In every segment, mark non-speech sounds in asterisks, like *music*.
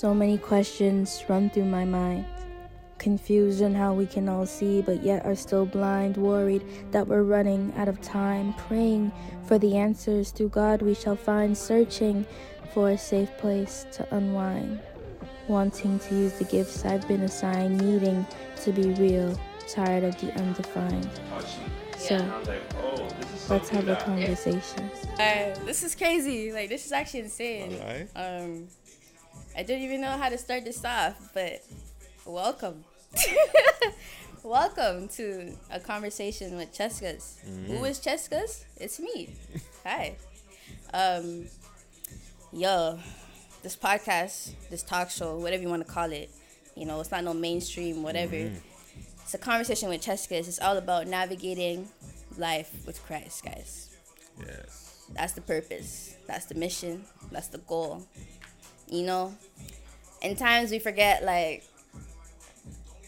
So many questions run through my mind. Confused on how we can all see, but yet are still blind, worried that we're running out of time, praying for the answers through God we shall find, searching for a safe place to unwind, wanting to use the gifts I've been assigned, needing to be real, tired of the undefined. So, let's have a conversation. Uh, this is crazy. Like this is actually insane. Alright. Um, I don't even know how to start this off, but welcome, *laughs* welcome to a conversation with Cheskas. Who is Cheskas? It's me. Hi. Um, yo, this podcast, this talk show, whatever you want to call it, you know, it's not no mainstream, whatever. It's a conversation with Cheskas. It's all about navigating life with Christ, guys. Yes. That's the purpose. That's the mission. That's the goal. You know? And times we forget, like,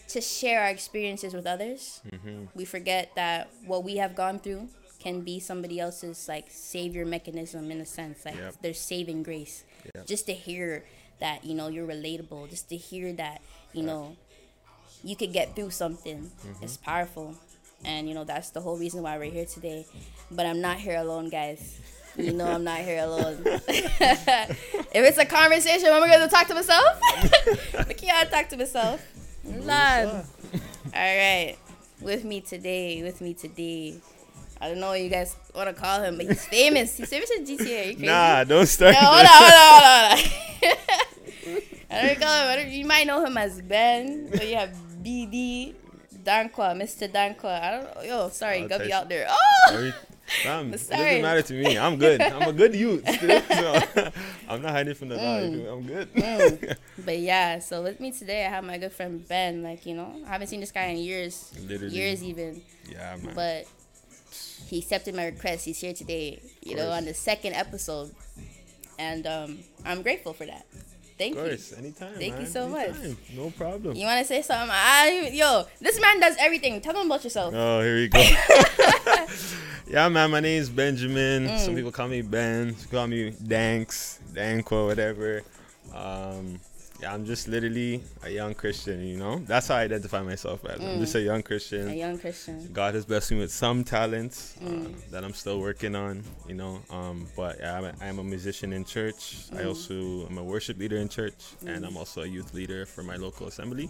to share our experiences with others. Mm-hmm. We forget that what we have gone through can be somebody else's, like, savior mechanism in a sense. Like, Yep. their saving grace. Yep. Just to hear that, you know, you're relatable. Just to hear that, you know, you could get through something. Mm-hmm. It's powerful. And you know, that's the whole reason why we're here today. But I'm not here alone, guys. You know I'm not here alone. *laughs* if it's a conversation, am I gonna talk to myself? *laughs* I can't talk to myself. Love. All right. With me today, with me today. I don't know what you guys want to call him, but he's famous. He's famous in GTA. Are you crazy? Nah, don't start. No, hold on, hold on, hold on. *laughs* I don't call him. I don't, you might know him as Ben, but you have BD, Dankwa, Mr. Dankwa. I don't know. Yo, sorry, I'll Gubby out there. Oh, *laughs* It doesn't matter to me. I'm good. I'm a good youth. still, *laughs* *laughs* so I'm not hiding from the. Mm. I'm good. but yeah. So with me today, I have my good friend Ben. Like you know, I haven't seen this guy in years, Literally. years even. yeah, man. But he accepted my request. He's here today. You know, on the second episode, and um, I'm grateful for that. Thank of you. course, anytime. Thank you man. so much. No problem. You want to say something? I yo, this man does everything. Tell him about yourself. Oh, here we go. *laughs* yeah, man. My name's Benjamin. Mm. Some people call me Ben. Some call me Danks, Danko, whatever. Um, I'm just literally a young Christian. You know, that's how I identify myself as. I'm just a young Christian. Mm. A young Christian. God has blessed me with some talents uh, Mm. that I'm still working on, you know. Um, but yeah, I'm a, I'm a musician in church. Mm. I also am a worship leader in church, and I'm also a youth leader for my local assembly.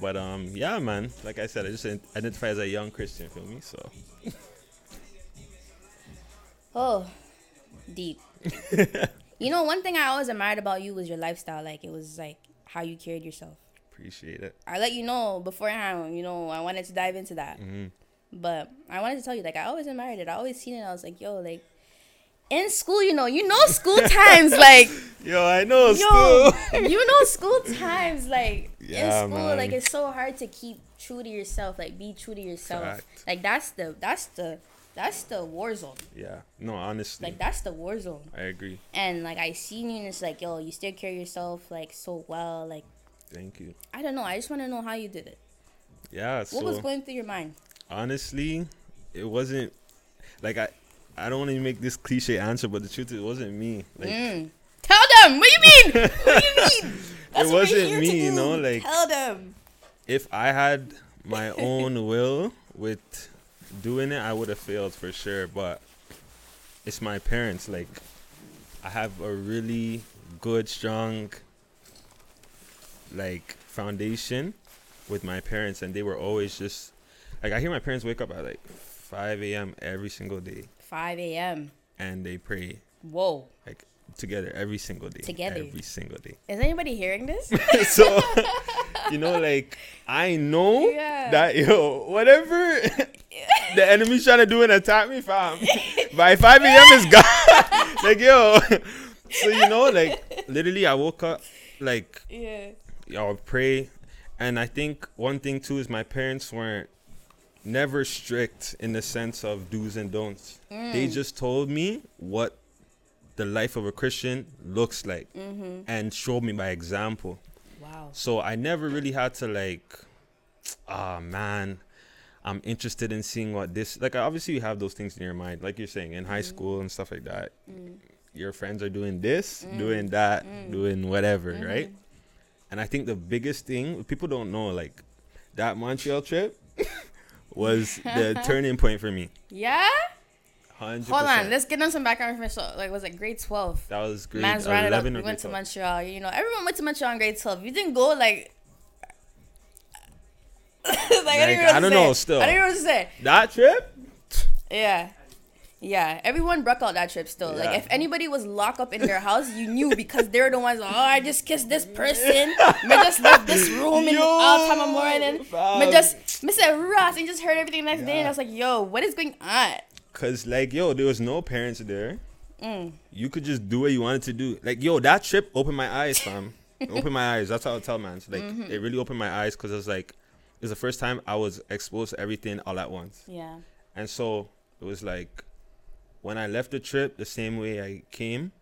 But um, yeah, man, like I said, I just identify as a young Christian. Feel me? So *laughs* Oh, deep. *laughs* you know, one thing I always admired about you was your lifestyle. Like it was like how you carried yourself. appreciate it. I let you know beforehand. You know, I wanted to dive into that, Mhm. but I wanted to tell you like I always admired it. I always seen it. I was like, yo, like in school, you know, you know, school *laughs* times like. Yo, I know. Yo, Still. *laughs* you know school times like Yeah, in school man. like it's so hard to keep true to yourself like be true to yourself Fact. like that's the that's the that's the war zone yeah. No, honestly, like that's the war zone I agree. and like I seen you and it's like yo you still carry yourself like so well like Thank you. I don't know I just want to know how you did it Yeah. So what was going through your mind honestly, it wasn't like I. I don't want to make this cliche answer, but the truth is, it wasn't me. Like, mm. tell them what do you mean what do you *laughs* mean That's it wasn't me, you know. Like, tell them if I had my *laughs* own will with doing it, I would have failed for sure. But it's my parents. Like, I have a really good, strong, like foundation with my parents, and they were always just like I hear my parents wake up at like 5 a.m. every single day, 5 a.m and they pray whoa together every single day. Together. every single day. is anybody hearing this *laughs* so you know like i know Yeah. that yo whatever *laughs* the enemy's trying to do and attack me fam by 5 a.m is gone *laughs* like yo so you know like literally i woke up like yeah i would pray and i think one thing too is my parents weren't never strict in the sense of do's and don'ts they mm. just told me what the life of a christian looks like mm-hmm. and showed me by example wow so I never really had to like, *tsk* ah man, I'm interested in seeing what this like. Obviously, you have those things in your mind, like you're saying in high mm-hmm. school and stuff like that. Mm. Your friends are doing this, mm. doing that, mm. doing whatever, mm-hmm. right? And I think the biggest thing people don't know, like that Montreal trip, *laughs* was the *laughs* turning point for me. Yeah. 100%. Hold on, let's get on some background information. Like, was it grade twelve? That was grade Man's rounded up. 11 We went grade to Montreal. You know, everyone went to Montreal in grade twelve. You didn't go like. *laughs* like, I, Like, don't, even I don't know, still. I don't know what to say. That trip? Yeah. Yeah, everyone broke out that trip still. Yeah. Like, if anybody was locked up in their house, you knew because they're the ones, oh, I just kissed this person. Me just left this room in *laughs* all time of morning. Me just, me said Ross, and just heard everything the next day. And I was like, yo, what is going on? Cause like yo, there was no parents there. Mm. You could just do what you wanted to do. Like yo, that trip opened my eyes, fam. *laughs* Opened my eyes. That's how I tell man. So, like Mm-hmm. it really opened my eyes because it was like it was the first time I was exposed to everything all at once. Yeah. And so it was like when I left the trip the same way I came,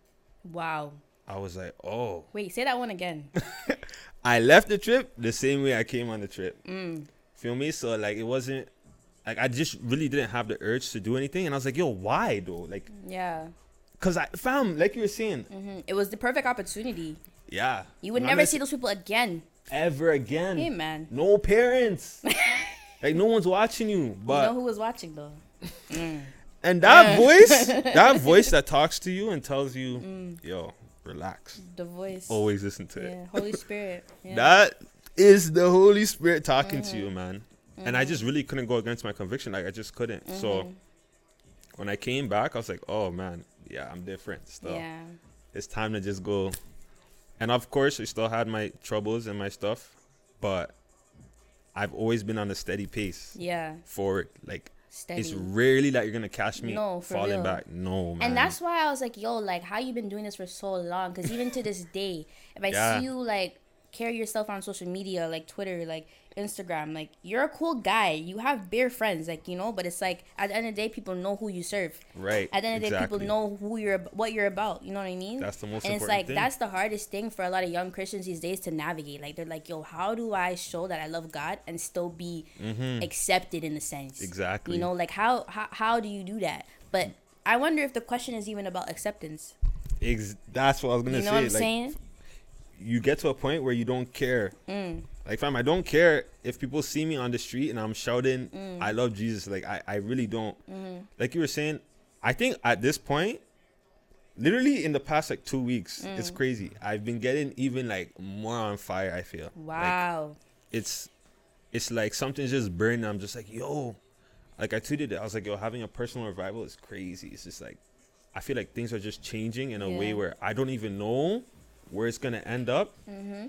Wow. I was like, oh. Wait, say that one again. *laughs* I left the trip the same way I came on the trip. Mm. Feel me? So like it wasn't like I just really didn't have the urge to do anything, and I was like, yo, why though? Like, Yeah. cause I found like you were saying, hmm It was the perfect opportunity. yeah, You would I'm never see those people again. ever again. Hey, man. No parents. *laughs* like no one's watching you, but you know who was watching, though? *laughs* and that Yeah. voice, *laughs* that voice that talks to you and tells you, Mm. yo, relax. The voice. Always listen to it. Holy Spirit. Yeah. That is the Holy Spirit talking to Mm-hmm. you, man. And I just really couldn't go against my conviction. Like I just couldn't. Mm-hmm. So when I came back, I was like, oh man, yeah, I'm different. Still, yeah. it's time to just go. And of course, I still had my troubles and my stuff, but I've always been on a steady pace Yeah. forward. Like Steady. it's rarely that you're gonna catch me No, falling real. back. No, man. And that's why I was like, yo, like, how you been doing this for so long? Because even to this *laughs* day, if I Yeah. see you, like, carry yourself on social media, like Twitter, like Instagram, like, you're a cool guy. You have bare friends, like, you know, but it's like, at the end of the day, people know who you serve. right. At the end of the day, people know who you're, what you're about. You know what I mean? That's the most and it's like thing. that's the hardest thing for a lot of young Christians these days to navigate. Like they're like, yo, how do I show that I love God and still be accepted in a sense? Mm-hmm. Exactly. You know, like how how how do you do that? But I wonder if the question is even about acceptance. Ex- that's what I was gonna You know say. what I'm like, saying? You get to a point where you don't care. Mm. Like, fam, I don't care if people see me on the street and I'm shouting, Mm. "I love Jesus." Like, I, I really don't. Mm-hmm. Like you were saying, I think at this point, literally in the past like two weeks, it's Mm. crazy. I've been getting even like more on fire. I feel. Like, Wow. it's, it's like something's just burning. I'm just like, yo, like I tweeted it. I was like, yo, having a personal revival is crazy. It's just like, I feel like things are just changing in a way where I don't even know where it's gonna end up, Mm-hmm.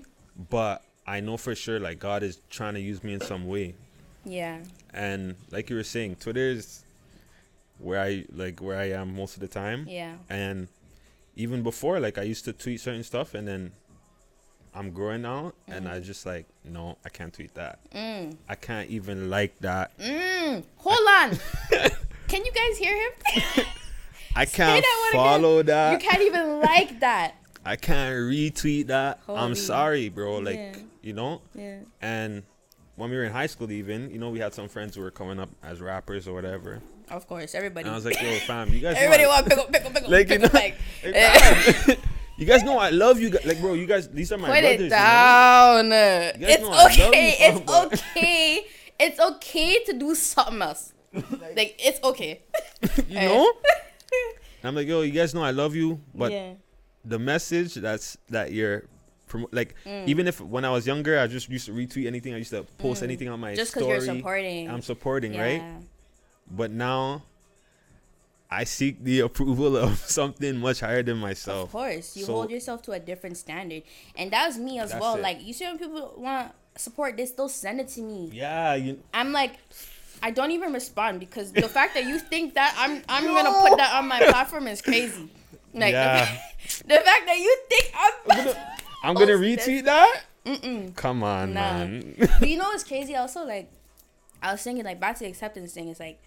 but I know for sure like God is trying to use me in some way. Yeah. And like you were saying, Twitter is where I like where I am most of the time. Yeah. And even before, like I used to tweet certain stuff, and then I'm growing now, and I just like no, I can't tweet that. Mm. I can't even like that. Mm. Hold on. *laughs* Can you guys hear him? I *laughs* can't follow that again. follow you can't even like that. I can't retweet that. Holy. I'm sorry, bro. Like Yeah. you know. Yeah. And when we were in high school, even you know, we had some friends who were coming up as rappers or whatever. Of course, everybody. And I was like, yo, fam, you guys. know everybody I- want pickle, pickle, pickle, Like, you pickle, know- like, *laughs* *laughs* you guys know I love you. guys. Like, bro, you guys. These are my Put brothers. it you know? down. It's know I love you, okay. It's *laughs* okay. It's okay to do something else. Like it's okay. You know. I'm like, yo, you guys know I love you, but yeah. The message that's that you're. promo- Like Mm. even if when I was younger, I just used to retweet anything. I used to post anything on my Mm. Just because story. you're supporting. I'm supporting, yeah. right? But now, I seek the *laughs* approval of something much higher than myself. Of course, you So- hold yourself to a different standard, and that was me as well. it. Like you see, when people want support this, they'll send it to me. Yeah, you. I'm like, I don't even respond because the *laughs* fact that you think that I'm I'm gonna put that on my platform is crazy. Like Yeah. *laughs* the, fact that you think I'm. I'm gonna Post this. retweet that. Mm-mm. Come on, Nah. man. But you *laughs* know what's crazy? Also, like, I was thinking, like, back to the acceptance thing. It's like,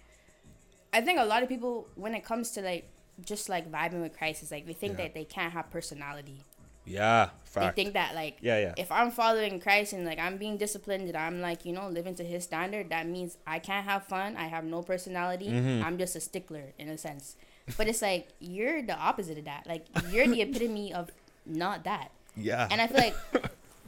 I think a lot of people, when it comes to like, just like vibing with Christ, it's like they think Yeah. that they can't have personality. yeah, fact. They think that like, Yeah, yeah. if I'm following Christ and like I'm being disciplined and I'm like, you know, living to His standard, that means I can't have fun. I have no personality. Mm-hmm. I'm just a stickler in a sense. But it's like you're the opposite of that. Like you're the epitome of not that. yeah. And I feel like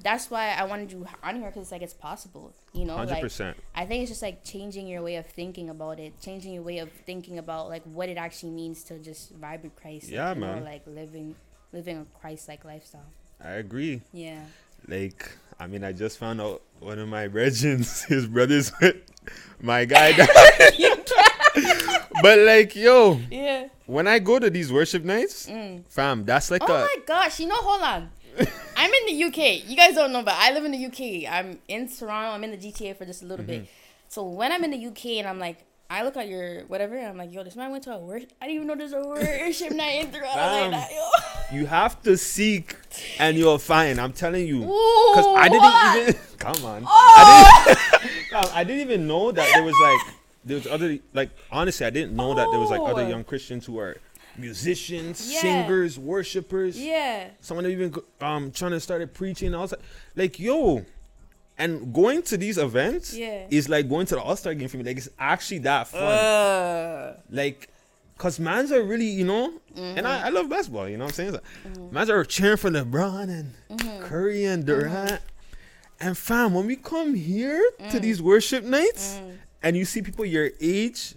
that's why I wanted you on here because it's like it's possible, you know. Hundred Like percent. I think it's just like changing your way of thinking about it, changing your way of thinking about like what it actually means to just vibe with Christ. like, Yeah, know, man. like living living a Christ like lifestyle. I agree. Yeah. Like, I mean, I just found out one of my *laughs* regents, his brothers with my guy. *laughs* *laughs* but like, yo, Yeah. when I go to these worship nights, fam, that's like Oh a my gosh! You know, hold on. I'm in the UK. You guys don't know, but I live in the UK. I'm in Toronto. I'm in the GTA for just a little Mm-hmm. bit. So when I'm in the UK and I'm like, I look at your whatever, and I'm like, yo, this man went to a worship. I didn't even know there's a worship night in Toronto like that, yo. you have to seek and you'll find. I'm telling you, because I Ooh, hold on. didn't even *laughs* come on. Oh! I didn't. *laughs* I didn't even know that there was like there was other like honestly I didn't know that there was like other Oh. young Christians who are musicians, Yeah. singers, worshipers. Yeah. Someone even um trying to start a preaching. I was like, like yo, and going to these events Yeah. is like going to the All Star game for me. Like it's actually that fun. Uh, like, cause mans are really you know, and Mm-hmm. I, I love basketball. You know what I'm saying? Like, Mans are cheering for LeBron and Mm-hmm. Curry and Durant. And fam, when we come here to Mm. these worship nights, and you see people your age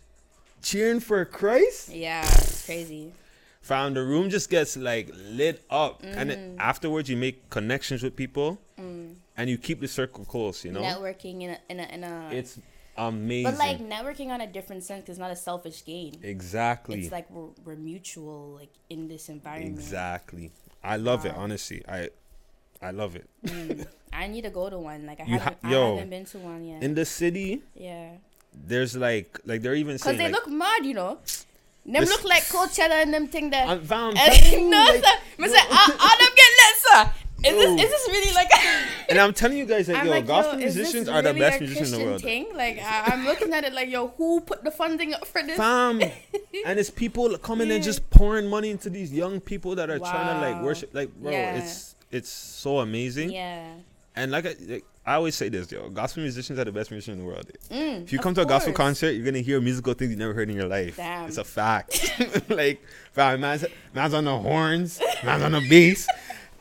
cheering for Christ, yeah, it's crazy. fam, the room just gets like lit up, and Mm. then afterwards you make connections with people, and you keep the circle close. You know, Networking in a in a, in a it's amazing. but like networking on a different sense because not a selfish gain. exactly, It's like we're, we're mutual, like in this environment. exactly. I love it. Honestly, I, I love it. I need to go to one. Like I haven't, I yo, haven't been to one yet. In the city, yeah, there's like, like they're even because they like, look mad, you know. Them This- look like Coachella and them thing that. I'm found. *laughs* no, sir. Me say, ah, ah, them get lit, sir. Is Yo. this is this really like? *laughs* And I'm telling you guys, like, I'm yo, like, gospel yo, is this musicians are the really best a musicians in the Christian world. Thing? Like I, I'm looking at it like, yo, who put the funding up for this? Fam, *laughs* and it's people coming and just pouring money into these young people that are trying to like worship. Like, bro, Yeah. it's it's so amazing. Yeah. And like I, like I always say this, yo, gospel musicians are the best musicians in the world. Mm, If you come to a gospel concert, you're gonna hear musical things you never heard in your life. Damn. It's a fact. *laughs* like, fam, man's, man's on the horns, man's on the bass,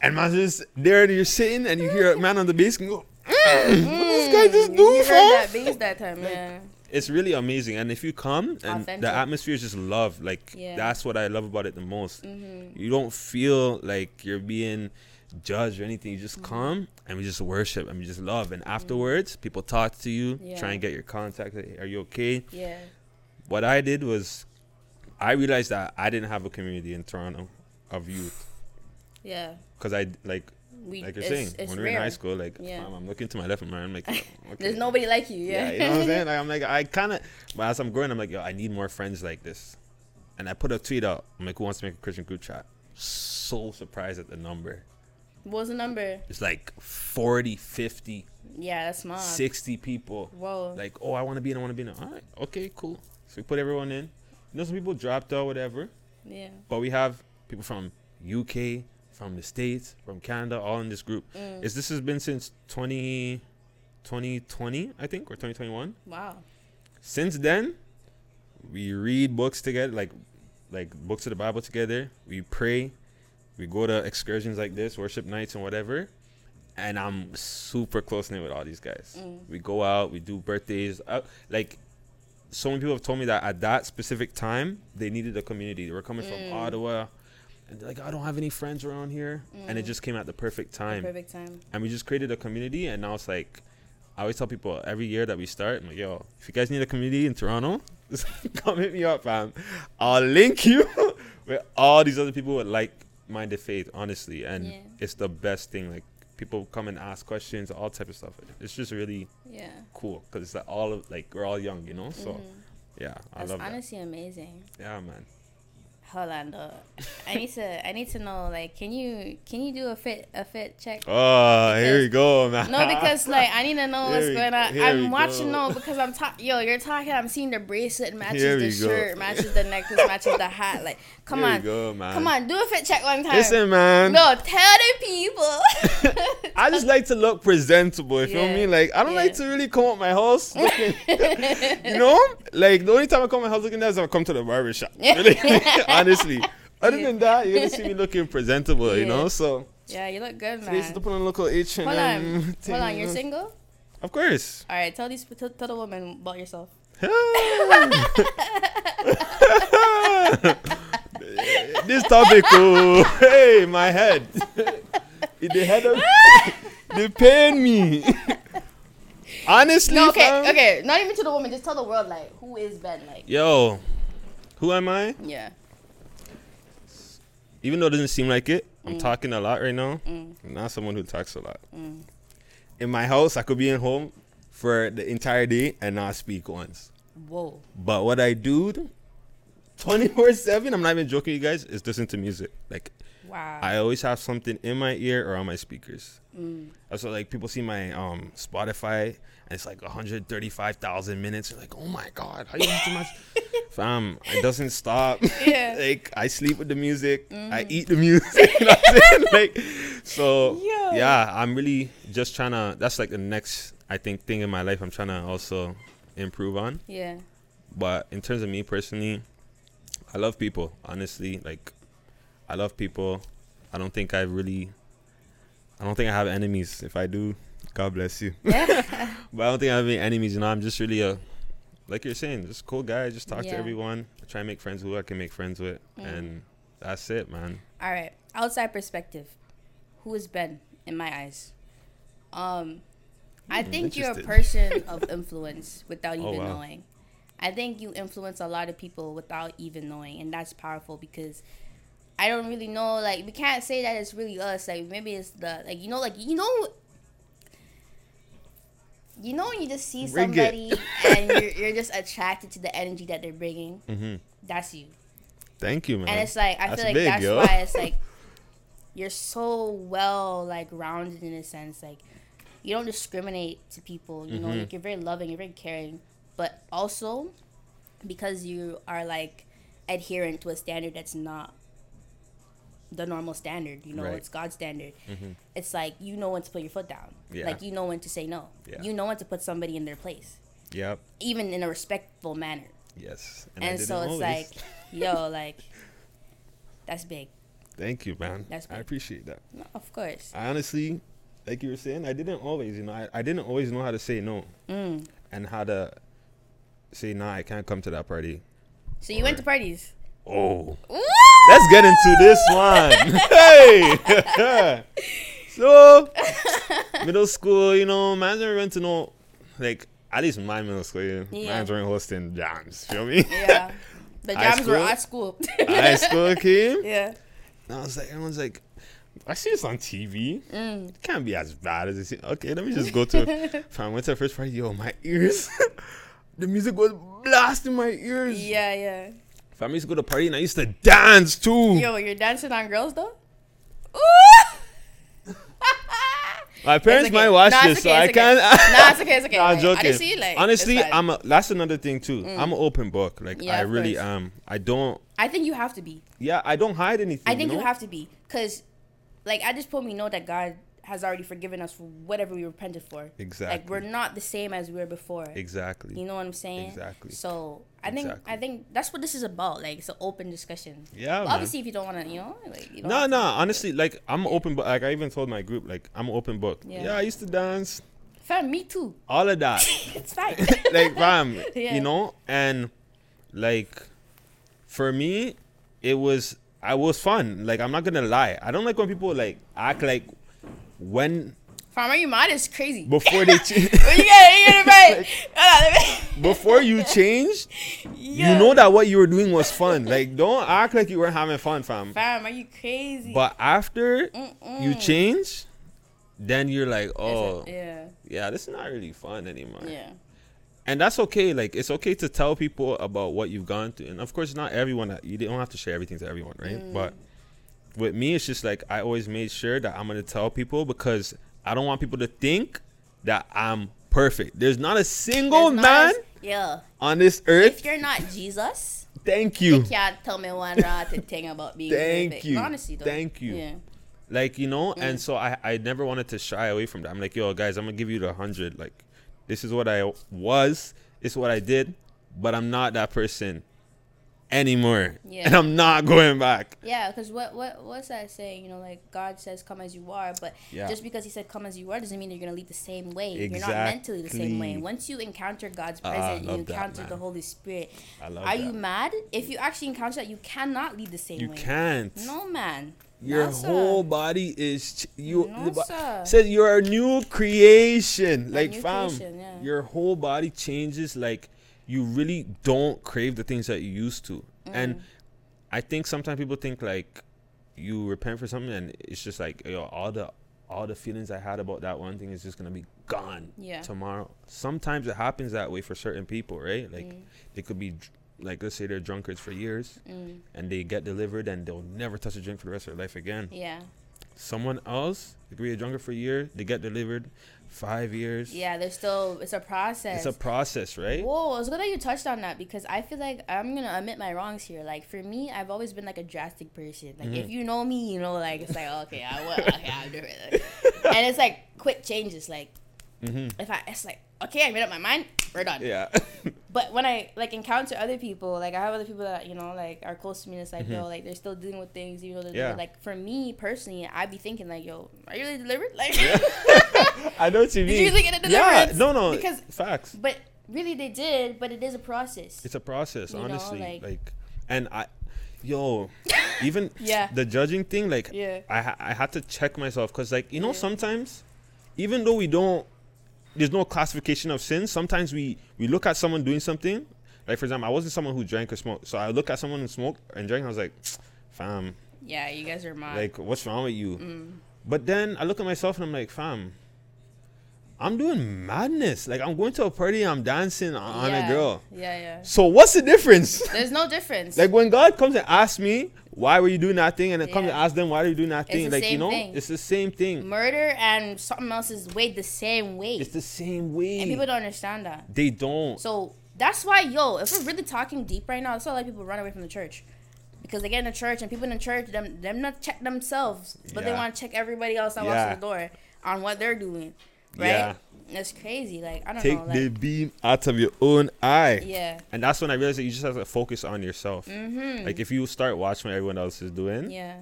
and man's just there. And you're sitting, and you hear a man on the bass and go, mm, "What this guy just do, You heard fam?" that bass that time, yeah. It's really amazing, and if you come and Authentic. the atmosphere is just love, like Yeah. that's what I love about it the most. Mm-hmm. You don't feel like you're being judged or anything. You just Mm-hmm. come and we just worship and we just love. And afterwards, people talk to you, Yeah. try and get your contact. Are you okay? Yeah. What I did was, I realized that I didn't have a community in Toronto of youth Yeah. because I like We, like you're it's, saying it's when we're in high school, like Yeah. fam, I'm looking to my left and right. I'm like, *laughs* okay. There's nobody like you, yeah. Yeah, you know what I'm saying? *laughs* Like I'm like I kind of, but as I'm growing, I'm like, yo, I need more friends like this. And I put a tweet out. I'm like, who wants to make a Christian group chat? So surprised at the number. What was the number? It's like 40, 50, Yeah, that's small. 60 people. Whoa. Like, oh, I want to be in. I want to be in. All right, okay, cool. So we put everyone in. You know, some people dropped out, whatever. yeah. But we have people from UK, from the States, from Canada, all in this group. Mm. Is this has been since 20, 2020, I think, or 2021. Wow. since then we read books together like like books of the bible together we pray we go to excursions like this worship nights and whatever and i'm super close knit with all these guys Mm. we go out we do birthdays uh, like so many people have told me that at that specific time they needed a community they were coming Mm. from ottawa and they're like i don't have any friends around here and it Mm. just came at the perfect time Perfect time. and we just created a community and now it's like I always tell people every year that we start, I'm like, yo, if you guys need a community in Toronto, *laughs* come hit me up, fam. I'll link you *laughs* with all these other people with like minded faith, honestly. And Yeah. it's the best thing. Like people come and ask questions, all type of stuff. It's just really Yeah. cool because it's like all of like we're all young, you know. So Mhm. yeah, I That's love honestly amazing. Yeah, man. Hold on though. I need to I need to know like can you can you do a fit a fit check? Oh, here we go, man. No, because like I need to know *laughs* what's we- going on. I'm watching go. no because I'm talking. Yo, you're talking. I'm seeing the bracelet matches the go. shirt, matches the necklace, matches the hat. Like, come Here we on, go, come on, do a fit check one time. Listen, man. no, tell the people. *laughs* I just like to look presentable. You feel Yeah. me? Like I don't like to really come out my house *laughs* looking. *laughs* you know, like the only time I come out my house looking that is when I come to the barber shop. Really, honestly. Other Yeah. than that, you're gonna see me looking presentable. You know, so Yeah, you look good, man. to put on local H and Hold on, M hold on. You're you single. Of course. All right, tell these tell, tell the woman about yourself. This topic, oh, *laughs* hey, my head. the head of, *laughs* they pain me. Honestly, No, okay, fam. okay. Not even to the woman. Just tell the world like who is Ben. Like, Yo, who am I? yeah. Even though it doesn't seem like it, I'm Mm. talking a lot right now. Mm. I'm not someone who talks a lot. Mm. In my house, I could be in home for the entire day and not speak once. Whoa. But what I do 24 7, I'm not even joking, you guys, is listen to music. Like, Wow. I always have something in my ear or on my speakers. Mm. What, like, people see my um Spotify and it's like 135,000 minutes. They're like, oh my God, how you too much? *laughs* Fam, it doesn't stop. Yeah. *laughs* like, I sleep with the music, I eat the music. *laughs* you know what I'm saying? Like, so, Yo. yeah, I'm really just trying to, that's like the next, I think, thing in my life I'm trying to also improve on. Yeah. But in terms of me personally, I love people. Honestly, like I love people. I don't think I really I don't think I have enemies. If I do, God bless you. Yeah. *laughs* but I don't think I have any enemies, you know. I'm just really a like you're saying, just cool guy, just talk to everyone. I try and make friends with who I can make friends with Mm. and that's it, man. All right. Outside perspective, who is Ben in my eyes? Um, I Hmm, think you're a person *laughs* of influence without Oh, even wow. knowing. I think you influence a lot of people without even knowing, and that's powerful because I don't really know. Like, we can't say that it's really us. Like, maybe it's the like you know, like you know. You know when you just see somebody and you're, you're just attracted to the energy that they're bringing. hmm That's you. Thank you, man. And it's like I That's feel like big, that's yo. why it's *laughs* like you're so well like rounded in a sense. Like you don't discriminate to people. You know, Mhm. like you're very loving, you're very caring, but also because you are like adherent to a standard that's not the normal standard. You know, Right. it's God's standard. Mhm. It's like you know when to put your foot down. Yeah. Like you know when to say no. Yeah. You know when to put somebody in their place, Yep. even in a respectful manner. Yes. And, I so it's always. like, yo, like that's big. Thank you, man. That's I appreciate that. No, of course. I honestly, like you were saying, I didn't always, you know, I, I didn't always know how to say no Mm. and how to say, nah, I can't come to that party. So you went to parties. Oh, Ooh! let's get into this one. *laughs* hey, *laughs* so middle school, you know, man's never went to no, like at least my middle school, yeah. Yeah. man's weren't hosting jams. Feel me? Yeah. *laughs* The jams were at school. High school came. yeah. And I was like, everyone's like, I see this on TV. Mm. It can't be as bad as it seems. Okay, let me just go to. Fam, went to the first party. Yo, my ears. The music was blasting my ears. Yeah, yeah. Fam, I used to go to party and I used to dance too. Yo, you're dancing on girls though? Ooh! *laughs* my parents It's might watch Nah, this, it's so I okay. can't. Nah, it's okay, it's okay. *laughs* Nah, I'm joking. honestly, like, Honestly. I'm. A, that's another thing too. Mm. I'm an open book. Like Yeah, I really course. am. I don't. I think you have to be. Yeah, I don't hide anything. I think you, know? have to be. Because, like, I just put me know that God has already forgiven us for whatever we repented for. Exactly. Like, we're not the same as we were before. Exactly. You know what I'm saying? Exactly. So I think Exactly. I think that's what this is about. Like it's an open discussion. Yeah, Well, obviously, if you don't want to, you know, like you don't No, no. Honestly, like I'm open book. Like I even told my group, like I'm open book. Yeah. Yeah, I used to dance. Fam, me too. All of that. *laughs* It's fine. *laughs* like fam, *laughs* Yeah. you know, and like for me, it was I was fun. Like I'm not gonna lie. I don't like when people like act like when Farmer, are you mad? It's crazy. before *laughs* they ch- Well, you get it, you get it right. *laughs* *laughs* Hold on, let me- before you change, Yeah. you know that what you were doing was fun. Like don't act like you weren't having fun, fam. Fam, are you crazy? But after Mm-mm. you change, then you're like, oh, yeah, yeah, this is not really fun anymore. yeah, and that's okay. Like it's okay to tell people about what you've gone through, and of course, not everyone. You don't have to share everything to everyone, right? Mm. But with me, it's just like I always made sure that I'm gonna tell people because I don't want people to think that I'm perfect. There's not a single not man yeah. on this earth. If you're not Jesus, Thank you you. can't tell me one rotten *laughs* thing about being Thank perfect. you. Honestly, though. Thank you. Yeah. Like you know, and Mm. so I I never wanted to shy away from that. I'm like, yo, guys, I'm gonna give you the hundred. Like, this is what I was. This is what I did, but I'm not that person anymore, Yeah. and I'm not going back. Yeah, because what what what's that saying? You know, like God says, "Come as you are," but Yeah. just because He said, "Come as you are," doesn't mean you're gonna lead the same way. Exactly. You're not mentally the same way. Once you encounter God's Ah, presence, you love that, encounter the. Holy Spirit. I love Are that. you mad? If you actually encounter that, you cannot lead the same You way. can't. No, man. Your No, whole body is ch- you. No, bo- says you're a new creation. A like new fam, creation, yeah. your whole body changes. Like you really don't crave the things that you used to. Mm. And I think sometimes people think like you repent for something and it's just like yo, all the all the feelings I had about that one thing is just gonna be gone Yeah. tomorrow. Sometimes it happens that way for certain people, right? Like Mm. they could be like let's say they're drunkards for years Mm. and they get delivered and they'll never touch a drink for the rest of their life again. Yeah. Someone else, they could be a drunker for a year, they get delivered, five years. Yeah. There's still it's a process. It's a process, right? Whoa, it's good that you touched on that because I feel like I'm gonna admit my wrongs here. Like for me, I've always been like a drastic person. Like Mm-hmm. if you know me, you know like it's like *laughs* okay, I will, okay, I'm different. and it's like quick changes. Like hmm if I, it's like okay, I made up my mind, we're done. Yeah. *laughs* But when I like encounter other people, like I have other people that you know like are close to me. And it's like yo, like they're still dealing with things. You know, they're Mm-hmm. Yeah. like for me personally, I'd be thinking like yo, are you really delivered? Like, *laughs* I know what you mean. did you really get a yeah, no, no, because facts. but really they did. But it is a process. It's a process, You know, honestly. like- like, and I, yo, *laughs* even Yeah. the judging thing, like, Yeah. I I had to check myself because, like, you know, Yeah. sometimes, even though we don't, there's no classification of sins. Sometimes we we look at someone doing something. Like for example, I wasn't someone who drank or smoked, so I look at someone who smoked and drank. I was like, *tsk* fam, Yeah, you guys are mad. like, what's wrong with you? Mm. But then I look at myself and I'm like, fam, I'm doing madness. Like I'm going to a party, I'm dancing on yeah. a girl. Yeah, yeah. So what's the difference? *laughs* There's no difference. like when God comes and asks me, why were you doing that thing? And then comes Yeah. and asks them, why are you doing that It's thing? the Like, you know, thing. it's the same thing. Murder and something else is weighed the same way. It's the same way. and people don't understand that. they don't. So that's why, yo, if we're really talking deep right now, that's why a lot of people run away from the church. Because they get in the church and people in the church, them them not check themselves, but they want to check everybody else that walks in the door on what they're doing. Right? Yeah. That's crazy. Like I don't Take know. the Like, beam out of your own eye. yeah. And that's when I realized that you just have to focus on yourself. Mm-hmm. Like if you start watching what everyone else is doing, yeah.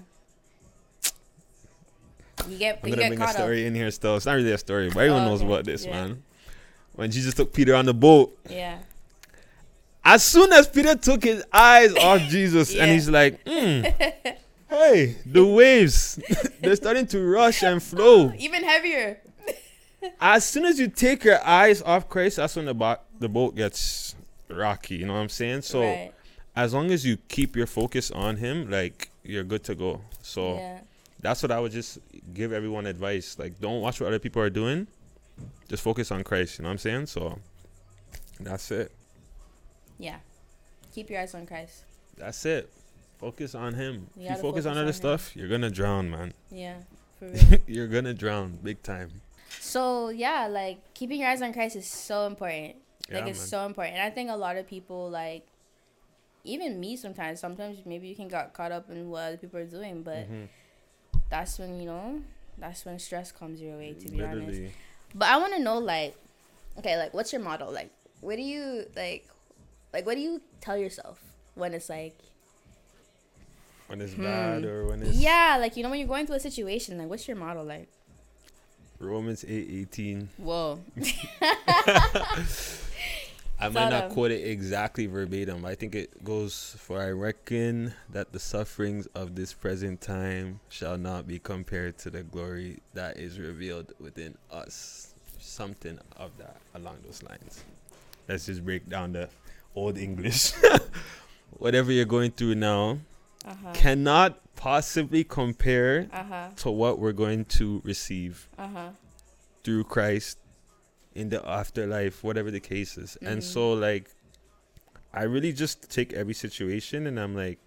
You get I'm you gonna get bring a caught story in here still. It's not really a story, but everyone Oh, knows okay. about this, Yeah. man. When Jesus took Peter on the boat. Yeah. as soon as Peter took his eyes off *laughs* Jesus and he's like, "Hmm, *laughs* hey, the waves, *laughs* they're starting to rush and flow. Even heavier. As soon as you take your eyes off Christ, that's when the, bo- the boat gets rocky. You know what I'm saying? So right. as long as you keep your focus on Him, like you're good to go. So Yeah. that's what I would just give everyone advice. Like, don't watch what other people are doing. Just focus on Christ. You know what I'm saying? So that's it. Yeah. Keep your eyes on Christ. That's it. Focus on Him. You if you gotta focus on other on stuff, you're gonna drown, man. Yeah. For *laughs* real. you're gonna drown big time. So yeah, like keeping your eyes on Christ is so important. Like Yeah, it's man. so important. And I think a lot of people like even me sometimes, sometimes maybe you can get caught up in what other people are doing, but Mhm. that's when, you know, that's when stress comes your way to be honest. But I wanna know like okay, like what's your model? Like what do you like like what do you tell yourself when it's like When it's Hmm. bad or when it's Yeah, like you know when you're going through a situation, like what's your model like? Romans eight eighteen. Whoa. *laughs* I might not quote it exactly verbatim. I think it goes for I reckon that the sufferings of this present time shall not be compared to the glory that is revealed within us. Something of that along those lines. Let's just break down the old English. *laughs* Whatever you're going through now Uh-huh. cannot possibly compare Uh-huh. to what we're going to receive Uh-huh. through Christ in the afterlife, whatever the case is. And Mhm. so, like, I really just take every situation and I'm like,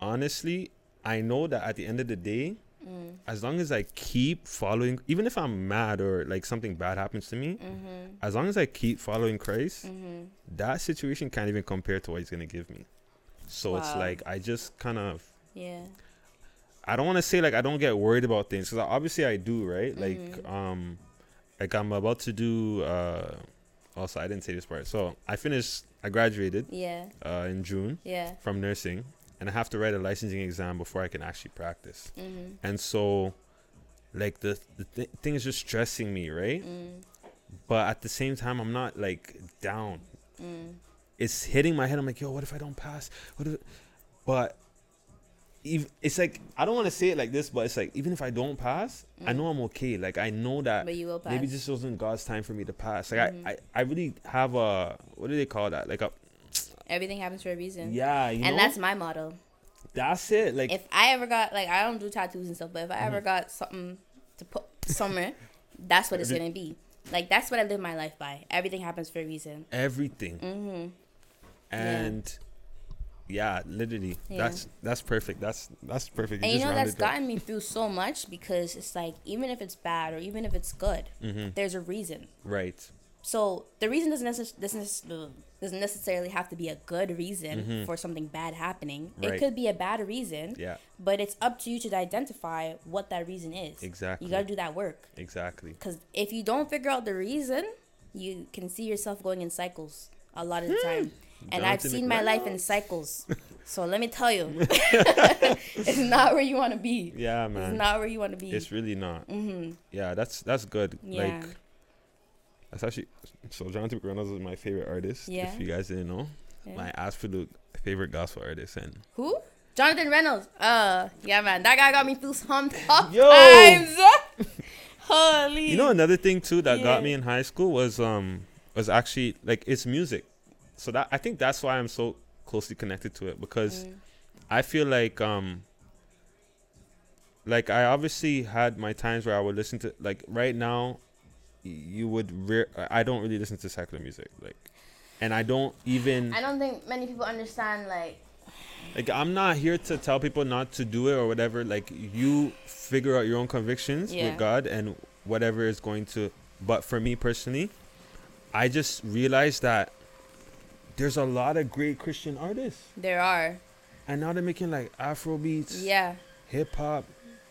honestly, I know that at the end of the day, Mm. as long as I keep following, even if I'm mad or like something bad happens to me, Mhm. as long as I keep following Christ, Mhm. that situation can't even compare to what He's gonna give me. So it's like I just kind of Yeah. I don't want to say like I don't get worried about things because obviously I do, right? Like, Mhm. um, like I'm about to do. uh Also, I didn't say this part. So I finished. I graduated Yeah. uh, in June Yeah. from nursing, and I have to write a licensing exam before I can actually practice. Mm-hmm. And so, like the the th- thing is just stressing me, right? Mm. But at the same time, I'm not like down. Mm. It's hitting my head. I'm like, yo, what if I don't pass? What if? But it's like I don't want to say it like this, but it's like even if I don't pass, I know I'm okay. Like I know that Mm. But you will pass. maybe this wasn't God's time for me to pass. Like Mhm. I, I, I really have a what do they call that? Like a Everything happens for a reason. yeah, you and know? that's my motto. that's it. Like If I ever got like I don't do tattoos and stuff, but if I Mm-hmm. ever got something to put somewhere, that's what it's gonna be. Like that's what I live my life by. Everything happens for a reason. everything. Mm-hmm. And yeah, literally Yeah. that's that's perfect that's that's perfect And you know that's gotten me through so much because it's like even if it's bad or even if it's good, Mhm. there's a reason. right So the reason doesn't necess- doesn't necessarily have to be a good reason for something bad happening. Mm-hmm. Right. It could be a bad reason, yeah but it's up to you to identify what that reason is. Exactly. You got to do that work exactly because if you don't figure out the reason, you can see yourself going in cycles a lot of the time. And I've seen my life in cycles. *laughs* So let me tell you, *laughs* *laughs* it's not where you want to be. yeah man. It's not where you want to be. it's really not hmm yeah that's that's good Yeah. like that's actually so Jonathan Reynolds is my favorite artist Yeah. if you guys didn't know Yeah. my absolute favorite gospel artist and Who? Jonathan Reynolds. Uh, yeah, man, that guy got me through some tough Yo. times. Holy. you know another thing too that got me in high school was um was actually like it's music so that I think that's why I'm so closely connected to it because Mm. I feel like um like I obviously had my times where I would listen to like right now you would re- I don't really listen to secular music like and I don't even I don't think many people understand like like I'm not here to tell people not to do it or whatever like you figure out your own convictions Yeah. with God and whatever is going to but for me personally I just realized that there's a lot of great Christian artists there are. and now they're making like Afro beats Yeah. hip hop,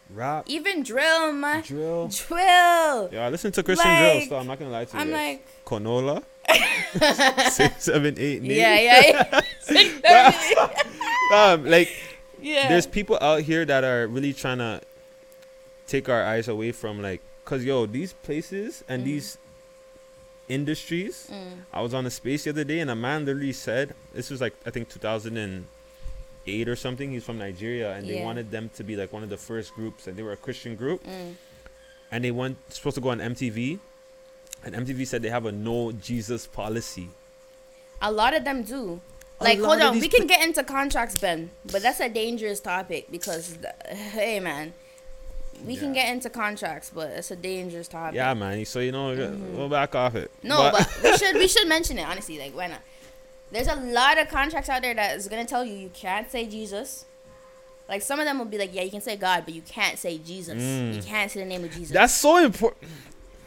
rap, Even drill, man. drill. Drill. Yeah, I listen to Christian drill so. I'm not gonna lie to you. I'm like, Konola, *laughs* six, seven, eight, nine. yeah, yeah, *laughs* yeah. *laughs* um, like yeah. there's people out here that are really trying to take our eyes away from like, cause yo, these places and Mhm. these industries. Mm. I was on a space the other day, and a man literally said, "This was like I think 2008 or something. He's from Nigeria, and they Yeah. wanted them to be like one of the first groups, and they were a Christian group." Mm. and they went supposed to go on MTV, and MTV said they have a no Jesus policy. A lot of them do. Like, hold on, we can get into contracts, Ben, but that's a dangerous topic because, th- *laughs* hey, man, we can get into contracts, but it's a dangerous topic. Yeah, man. So you know, we'll back off it. Mm-hmm. No, but, we should we *laughs* should mention it honestly. Like, why not? There's a lot of contracts out there that is gonna tell you you can't say Jesus. Like some of them will be like, yeah, you can say God, but you can't say Jesus. Mm. You can't say the name of Jesus. that's so important.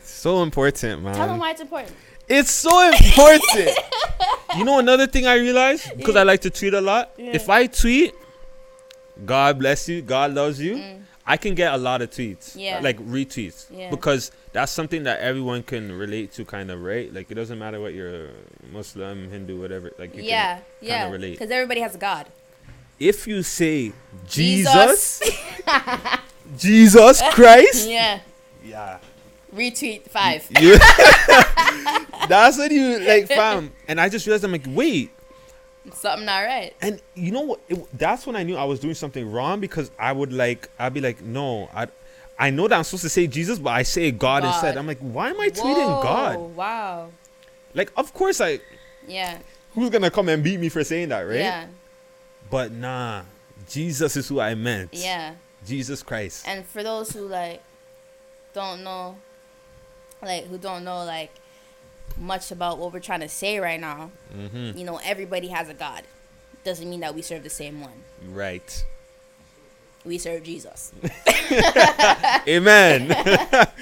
So important, man. Tell them why it's important. It's so important. *laughs* you know another thing I realized because I like to tweet a lot. Yeah. If I tweet, God bless you, God loves you. Mm. I can get a lot of tweets, Yeah. like retweets, Yeah. because that's something that everyone can relate to, kind of, right? Like it doesn't matter what you're Muslim, Hindu, whatever. Like you yeah, can yeah. kinda relate. Because everybody has a God. if you say Jesus, Jesus *laughs* Christ, *laughs* yeah. yeah, Retweet five. you, *laughs* that's what you like, fam. And I just realized I'm like, wait, Something not right. and you know what? It, that's when I knew I was doing something wrong because I would like, I'd be like, no, I, I know that I'm supposed to say Jesus, but I say God, God. instead. I'm like, why am I tweeting Whoa, God? Wow. Like, of course, I. Yeah. Who's gonna come and beat me for saying that, right? Yeah. But nah, Jesus is who I meant. Yeah. Jesus Christ. And for those who like don't know like who don't know like much about what we're trying to say right now, mm-hmm. you know, everybody has a God. Doesn't mean that we serve the same one. Right. We serve Jesus. *laughs* Amen.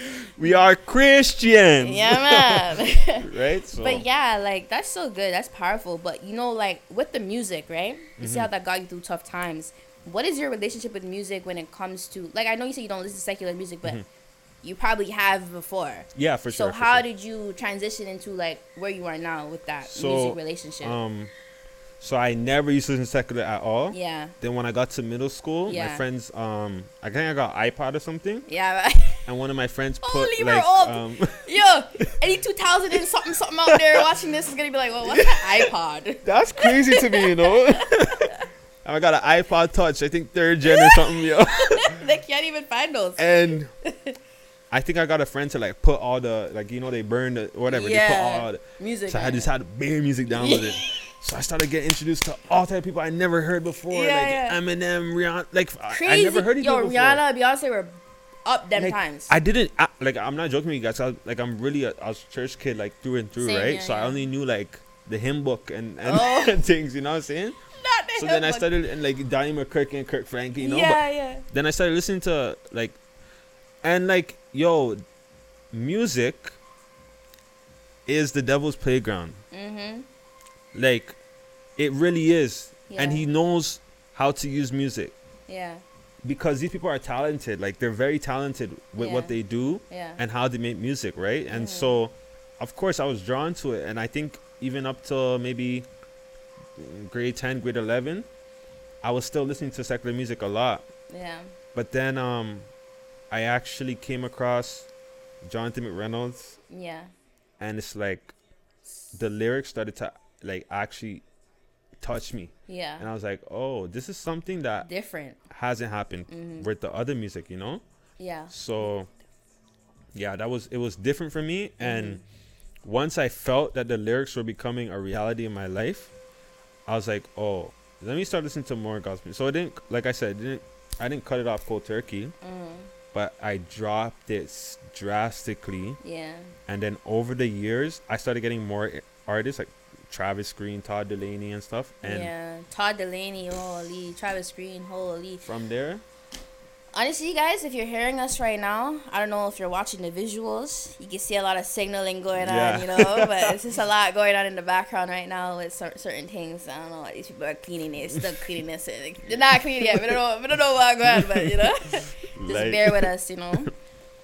*laughs* we are Christians. yeah, man. *laughs* Right. So. but yeah, like that's so good. That's powerful. But you know, like with the music, right? You see how that got you through tough times. What is your relationship with music when it comes to like I know you say you don't listen to secular music, but you probably have before. Yeah, for So sure. for how sure. did you transition into like where you are now with that So, music relationship? Um, so I never used to listen to secular at all. yeah, Then when I got to middle school, my friends, um, I think I got iPod or something, yeah. and one of my friends put Holy, like, um, *laughs* Yo, any 2000 and something something out there watching this is gonna be like, well, what's that iPod? that's crazy to me, you know. *laughs* I got an iPod Touch, I think third gen or something, yo. *laughs* they can't even find those. and I think I got a friend to like put all the like you know they burn the whatever they put all the, Music. so I just had bare music downloaded. *laughs* So I started getting introduced to all type of people I never heard before, Yeah, like yeah. Eminem, Rihanna. Like I- crazy. I never heard these Yo, before. Rihanna, Beyonce were up them Like, times. I didn't I, like. I'm not joking with you guys. I like I'm really a, I was a church kid like through and through, Same right? so I only knew like the hymn book and and, Oh. *laughs* things. You know what I'm saying? *laughs* Not the So then I started and like Donnie and Kirk Franklin, you know. yeah, yeah. But then I started listening to like, and like yo, music is the devil's playground. Mm-hmm. Like, it really is, and he knows how to use music Yeah, because these people are talented. Like they're very talented with Yeah. what they do yeah. and how they make music, right? And Mhm. so, of course, I was drawn to it, and I think even up to maybe grade ten, grade eleven, I was still listening to secular music a lot. yeah. But then, um, I actually came across Jonathan McReynolds, Yeah. and it's like the lyrics started to like actually touch me, Yeah. and I was like, oh, this is something that Different. hasn't happened Mhm. with the other music, you know? Yeah. So yeah, that was it was different for me and Mm-hmm. once I felt that the lyrics were becoming a reality in my life, I was like, "Oh, let me start listening to more gospel." So I didn't like I said, I didn't I didn't cut it off cold turkey, Mm. But I dropped it s- drastically Yeah. and then over the years, I started getting more artists like Travis Greene, Todd Dulaney and stuff and yeah. Todd Dulaney, holy. Travis Greene, holy. from there, Honestly, guys, if you're hearing us right now, I don't know if you're watching the visuals. You can see a lot of signaling going Yeah. on, you know, but *laughs* it's just a lot going on in the background right now with cer- certain things. I don't know. These people are cleaning it, still *laughs* cleaning this. They're not clean yet. We don't know. We don't know what's going on, but you know, *laughs* just like bear with us, you know.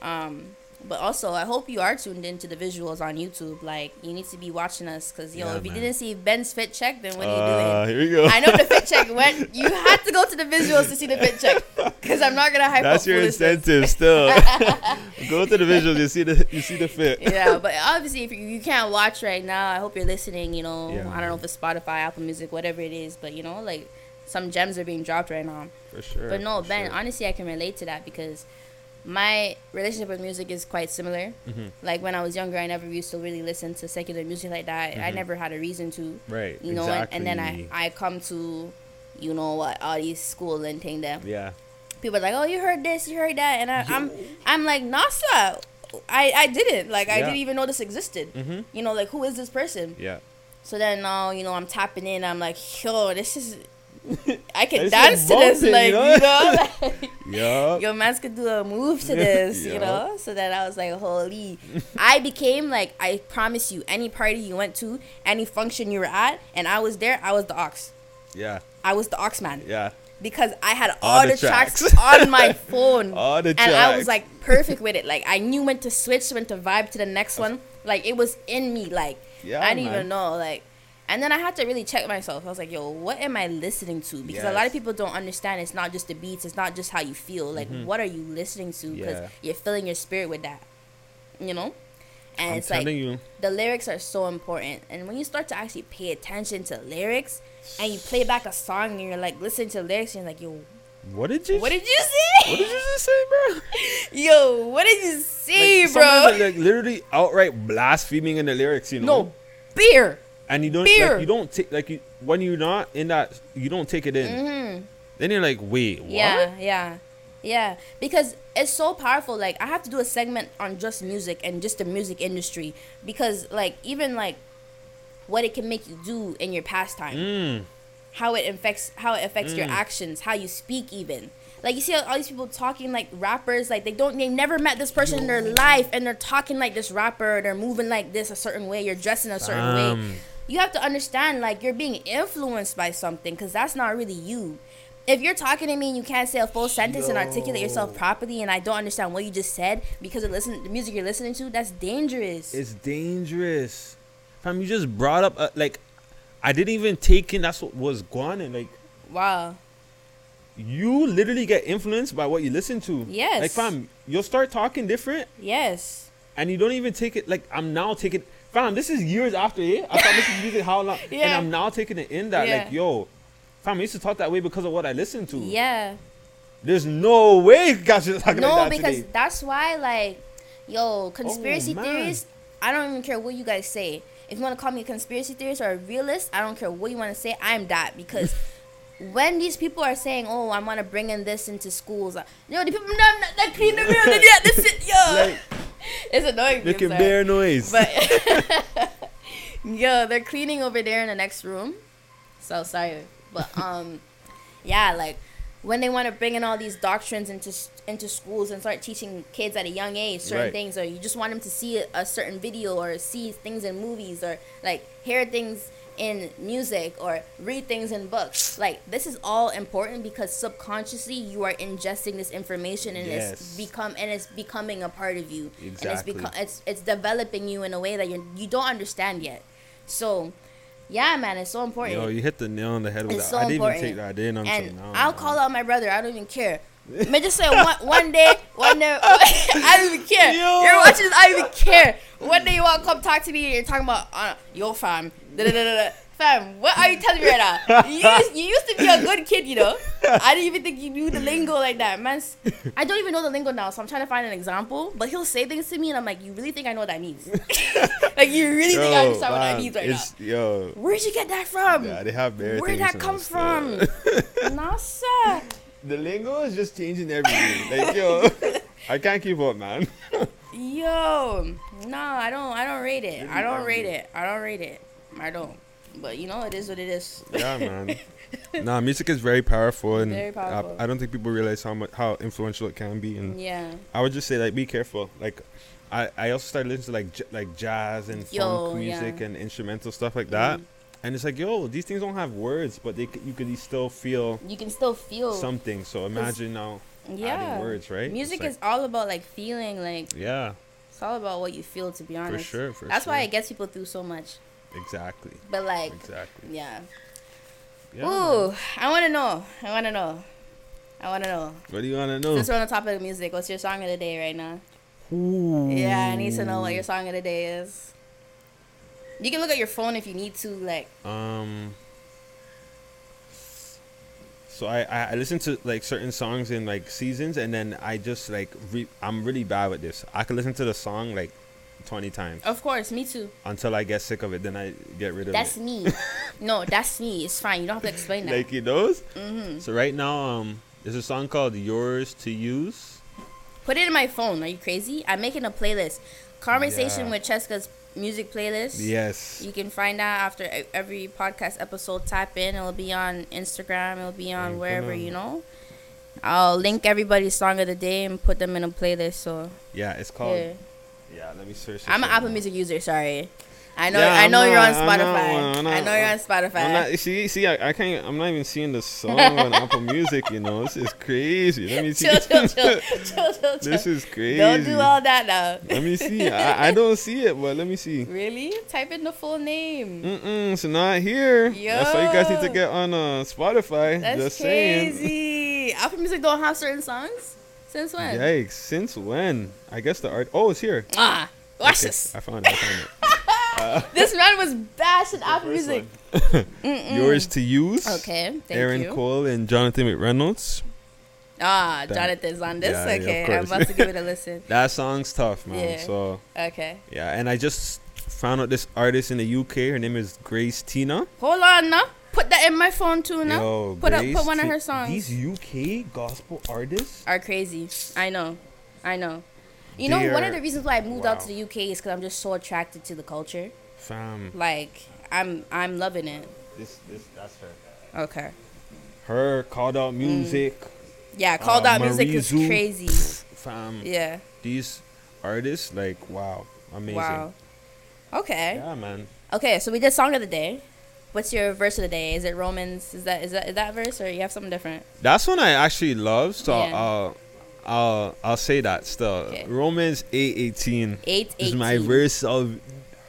Um, but also, I hope you are tuned into the visuals on YouTube. Like, you need to be watching us because yo, Yeah, if you man. didn't see Ben's fit check, then what are you uh, doing? here we go. I know the fit check *laughs* went. You had to go to the visuals to see the fit check because I'm not gonna hype That's your incentive still. *laughs* Go to the visuals, you see the you see the fit. yeah, but obviously, if you, you can't watch right now, I hope you're listening. You know, Yeah. I don't know if it's Spotify, Apple Music, whatever it is, but you know, like some gems are being dropped right now. For sure. But no, Ben, sure. honestly, I can relate to that because my relationship with music is quite similar. Mhm. Like when I was younger, I never used to really listen to secular music like that. I Mhm. never had a reason to, Right. you know. And, exactly. and then I I come to, you know what, all these school and thing that Yeah. people are like, oh, you heard this, you heard that, and I, I'm I'm like, Nasa, I I didn't like I Yeah. didn't even know this existed. Mhm. You know, like who is this person? Yeah. So then now, you know, I'm tapping in. I'm like, yo, this is. *laughs* I can dance to this, like you know? you *laughs* know, like, Yeah. your man's could do a move to *laughs* this, you know. So then I was like, holy! I became like, I promise you, any party you went to, any function you were at, and I was there, I was the ox. Yeah. I was the ox man Yeah. because I had All all, the the, tracks, tracks. on my phone. All the and I was like perfect with it. Like I knew when to switch, when to vibe to the next one. Like it was in me. Like Yeah, I didn't man. even know. Like, and then I had to really check myself. I was like, yo, what am I listening to? Because a lot of people don't understand. It's not just the beats. It's not just how you feel. Like, what are you listening to? Because Mm-hmm. Yeah. you're filling your spirit with that. You know. And I'm it's like you. the lyrics are so important. And when you start to actually pay attention to lyrics, and you play back a song and you're like listening to lyrics, and you're like, yo, What did you? what did you say? What did you just say, bro? *laughs* Yo, what did you say, Like, bro? like literally outright blaspheming in the lyrics, you know. no, beer. And you don't beer. like you don't take like you when you're not in that you don't take it in. Mm-hmm. Then you're like, wait, what? Yeah, yeah, yeah. Because it's so powerful. Like I have to do a segment on just music and just the music industry because, like, even like what it can make you do in your pastime, Mm. how it affects how it affects your Mm. actions, how you speak, even. Like you see all these people talking like rappers, like they don't, they never met this person in their life, and they're talking like this rapper. They're moving like this a certain way. You're dressing a certain way. You have to understand like you're being influenced by something because that's not really you if you're talking to me and you can't say a full sentence and articulate yourself properly, and I don't understand what you just said because of listen the music you're listening to, that's dangerous. It's dangerous. Fam, you just brought up uh, like I didn't even take in that's what was going on. Like wow. you literally get influenced by what you listen to. Yes. Like fam, you'll start talking different Yes. and you don't even take it like I'm now taking fam, this is years after it. I thought this was music how long and I'm now taking it in that Yeah. like yo, fam, I used to talk that way because of what I listened to. Yeah. There's no way guys are talking No, like that because today. that's why, like, yo, conspiracy Oh, theories. I don't even care what you guys say. If you want to call me a conspiracy theorist or a realist, I don't care what you want to say. I'm that because *laughs* when these people are saying, "Oh, I want to bring in this into schools," uh, yo, the people not not that clean the room. Yeah, this is yo. Like *laughs* it's annoying. I'm sorry. bear noise. But *laughs* *laughs* yo, they're cleaning over there in the next room. So sorry, but um, yeah, like when they want to bring in all these doctrines into into schools and start teaching kids at a young age certain Right. things, or you just want them to see a, a certain video or see things in movies or like hear things in music or read things in books. Like this is all important because subconsciously you are ingesting this information and Yes. it's become and it's becoming a part of you. And it's become it's it's developing you in a way that you you don't understand yet. So, yeah, man, it's so important. Yo, you hit the nail on the head with It's that. so I didn't important. even take that in until and now. I'll man. call out my brother. I don't even care. May just say one, one day, one day, *laughs* I don't even care. Yo. You're watching this, I don't even care. One day you want to come talk to me and you're talking about, uh, yo, fam. Da, da, da, da, da. Fam, what are you telling me right now? You *laughs* used, you used to be a good kid, you know? I didn't even think you knew the lingo like that, man. I don't even know the lingo now, so I'm trying to find an example. But he'll say things to me and I'm like, you really think I know what that means? *laughs* like, you really think I Yo, understand what that means right now? Yo, Where'd you get that from? yeah, they have Where'd that come from? nah, sir. The lingo is just changing everything. like yo, *laughs* I can't keep up, man. *laughs* Yo, no, I don't. I don't rate it. I don't rate it. I don't rate it. I don't. But you know, it is what it is. yeah, man. *laughs* Nah, music is very powerful, and Very powerful. I, I don't think people realize how much how influential it can be. And Yeah. I would just say like, be careful. Like, I I also started listening to like j- like jazz and funk music yeah. and instrumental stuff like that. Mhm. And it's like, yo, these things don't have words, but they you can still feel You can still feel. something. So imagine now yeah. adding words, right? Music like- is all about like feeling. Like yeah, it's all about what you feel. To be honest for sure. For That's sure. why it gets people through so much. exactly, But like, exactly. yeah. Yeah, man. Ooh, I want to know. I want to know. I want to know. What do you wanna know? Since we're on the topic of music, what's your song of the day right now? Ooh. Yeah, I need to know what your song of the day is. You can look at your phone if you need to. Like, Um. So I, I listen to like certain songs in like seasons, and then I just like re- I'm really bad with this. I can listen to the song like twenty times of course, me too. until I get sick of it. Then I get rid of That's it. me. *laughs* no, that's me. It's fine. You don't have to explain that. Like you knows. hmm So right now, um, there's a song called "Yours to Use." Put it in my phone. Are you crazy? I'm making a playlist. Conversation Yeah. with Cheska's music playlist. Yes. You can find out after every podcast episode. Tap in. It'll be on Instagram. It'll be on wherever you know. I'll link everybody's song of the day and put them in a playlist. So Yeah, it's called. yeah. Yeah, let me search. I'm an Apple now. Music user. Sorry. I know. Yeah, I know you're on not- I'm not Spotify. I'm I know you're on Spotify. I'm not, see, see, I, I can't. I'm not even seeing the song on Apple *laughs* Music. You know, this is crazy. Let me see. chill, chill, chill, *laughs* chill, chill, this is crazy. Don't do all that now. Let me see. I, I *laughs* don't see it, but let me see. Really? Type in the full name. Mm-mm, it's not here. That's why you guys need to get on uh, Spotify. That's Just saying. crazy. Apple Music don't have certain songs. Since when? Yikes! Since when? I guess the art. Oh, it's here. Ah, watch Okay, this. I found it. I found *laughs* This man was bashing Apple Music. Yours to use. Okay, thank Aaron you. Cole and Jonathan McReynolds. Ah, That- Jonathan's on this. Yeah, yeah, okay, I'm about to give it a *laughs* listen. That song's tough, man. Yeah. So Okay. yeah, and I just found out this artist in the UK. Her name is Grace Tina. Hold on now. Put that in my phone too now. Yo, Put up- put one of her songs. These UK gospel artists. Are crazy. I know. I know. You know, one of the reasons why I moved out to the UK is because I'm just so attracted to the culture. Fam, Like, I'm I'm loving it. this this that's her. Okay. Her called out music. Yeah, called Uh, out music is Marizu. crazy. Fam, Yeah. these artists like wow, amazing. Wow. Okay. Yeah, man. Okay, so we did song of the day. what's your verse of the day? Is it Romans? Is that is that is that verse or you have something different? That's one I actually love. So Yeah. I'll, I'll I'll say that still. Okay. Romans eight eighteen Eight is my verse of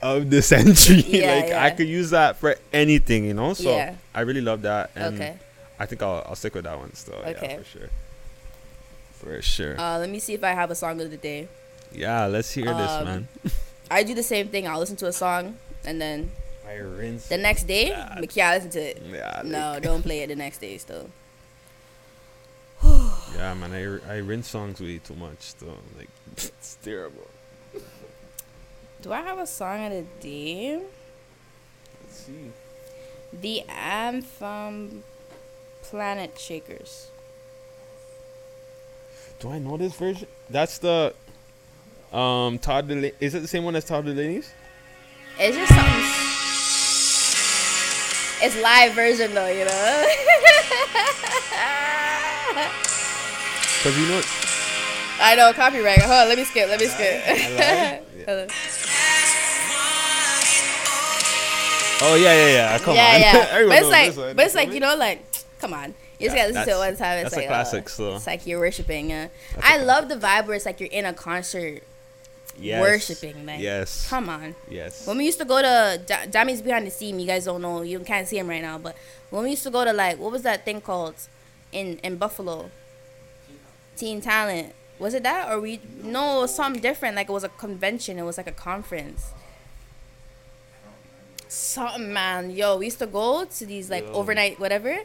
of the century. *laughs* Yeah, like I could use that for anything, you know. So Yeah. I really love that, and Okay. I think I'll I'll stick with that one still. Okay. Yeah, for sure. For sure. Uh, let me see if I have a song of the day. yeah, let's hear this, um, man. I do the same thing. I'll listen to a song and then I rinse. the next day, Yeah. yeah, listen to it. yeah, No, don't play it the next day still. Yeah, man, I I rinse songs way too much still. Like *laughs* it's terrible. Do I have a song of the day? Let's see. The Anthem Planetshakers. Do I know this version? That's the um Todd Dulaney. Is it the same one as Todd Dulaney's? It's just something. It's live version though, you know. *laughs* Cause you know. I know copyright. Hold on, let me skip. Let me skip. Yeah. *laughs* On. Oh yeah, yeah, yeah. Come yeah, on. yeah. *laughs* Everyone but it's like, one. but it's like you know, like, come on. You just Yeah, gotta listen to it one time. It's that's a classic, uh, so. It's like you're worshiping. Uh, I love the vibe where it's like you're in a concert Yes. worshiping. Like, Yes. come on. Yes. When we used to go to Da- Dammy's behind the scene, you guys don't know, you can't see him right now, but when we used to go to like, what was that thing called in in Buffalo? Teen Talent. Was it that or we? No, it was something different. Like it was a convention. It was like a conference. Something man, yo, we used to go to these like Yo. overnight whatever.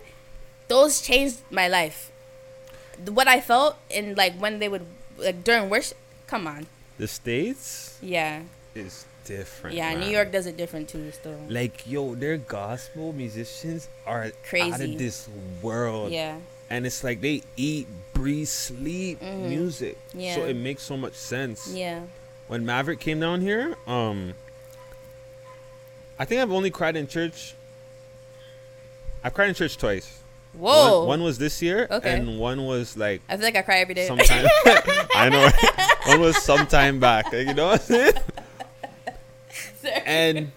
Those changed my life. What I felt in like when they would like during worship. Come on, The states yeah, is different. yeah. New. York does it different too, still. Like yo, their gospel musicians are crazy out of this world. Yeah. And it's like they eat, breathe, sleep Mhm. music. So it makes so much sense. Yeah. When Maverick came down here, um, I think I've only cried in church. I've cried in church twice. Whoa. One, one was this year, Okay. and one was like I feel like I cry every day. sometime. *laughs* *laughs* I know. One was sometime back. like, You know what I'm saying? And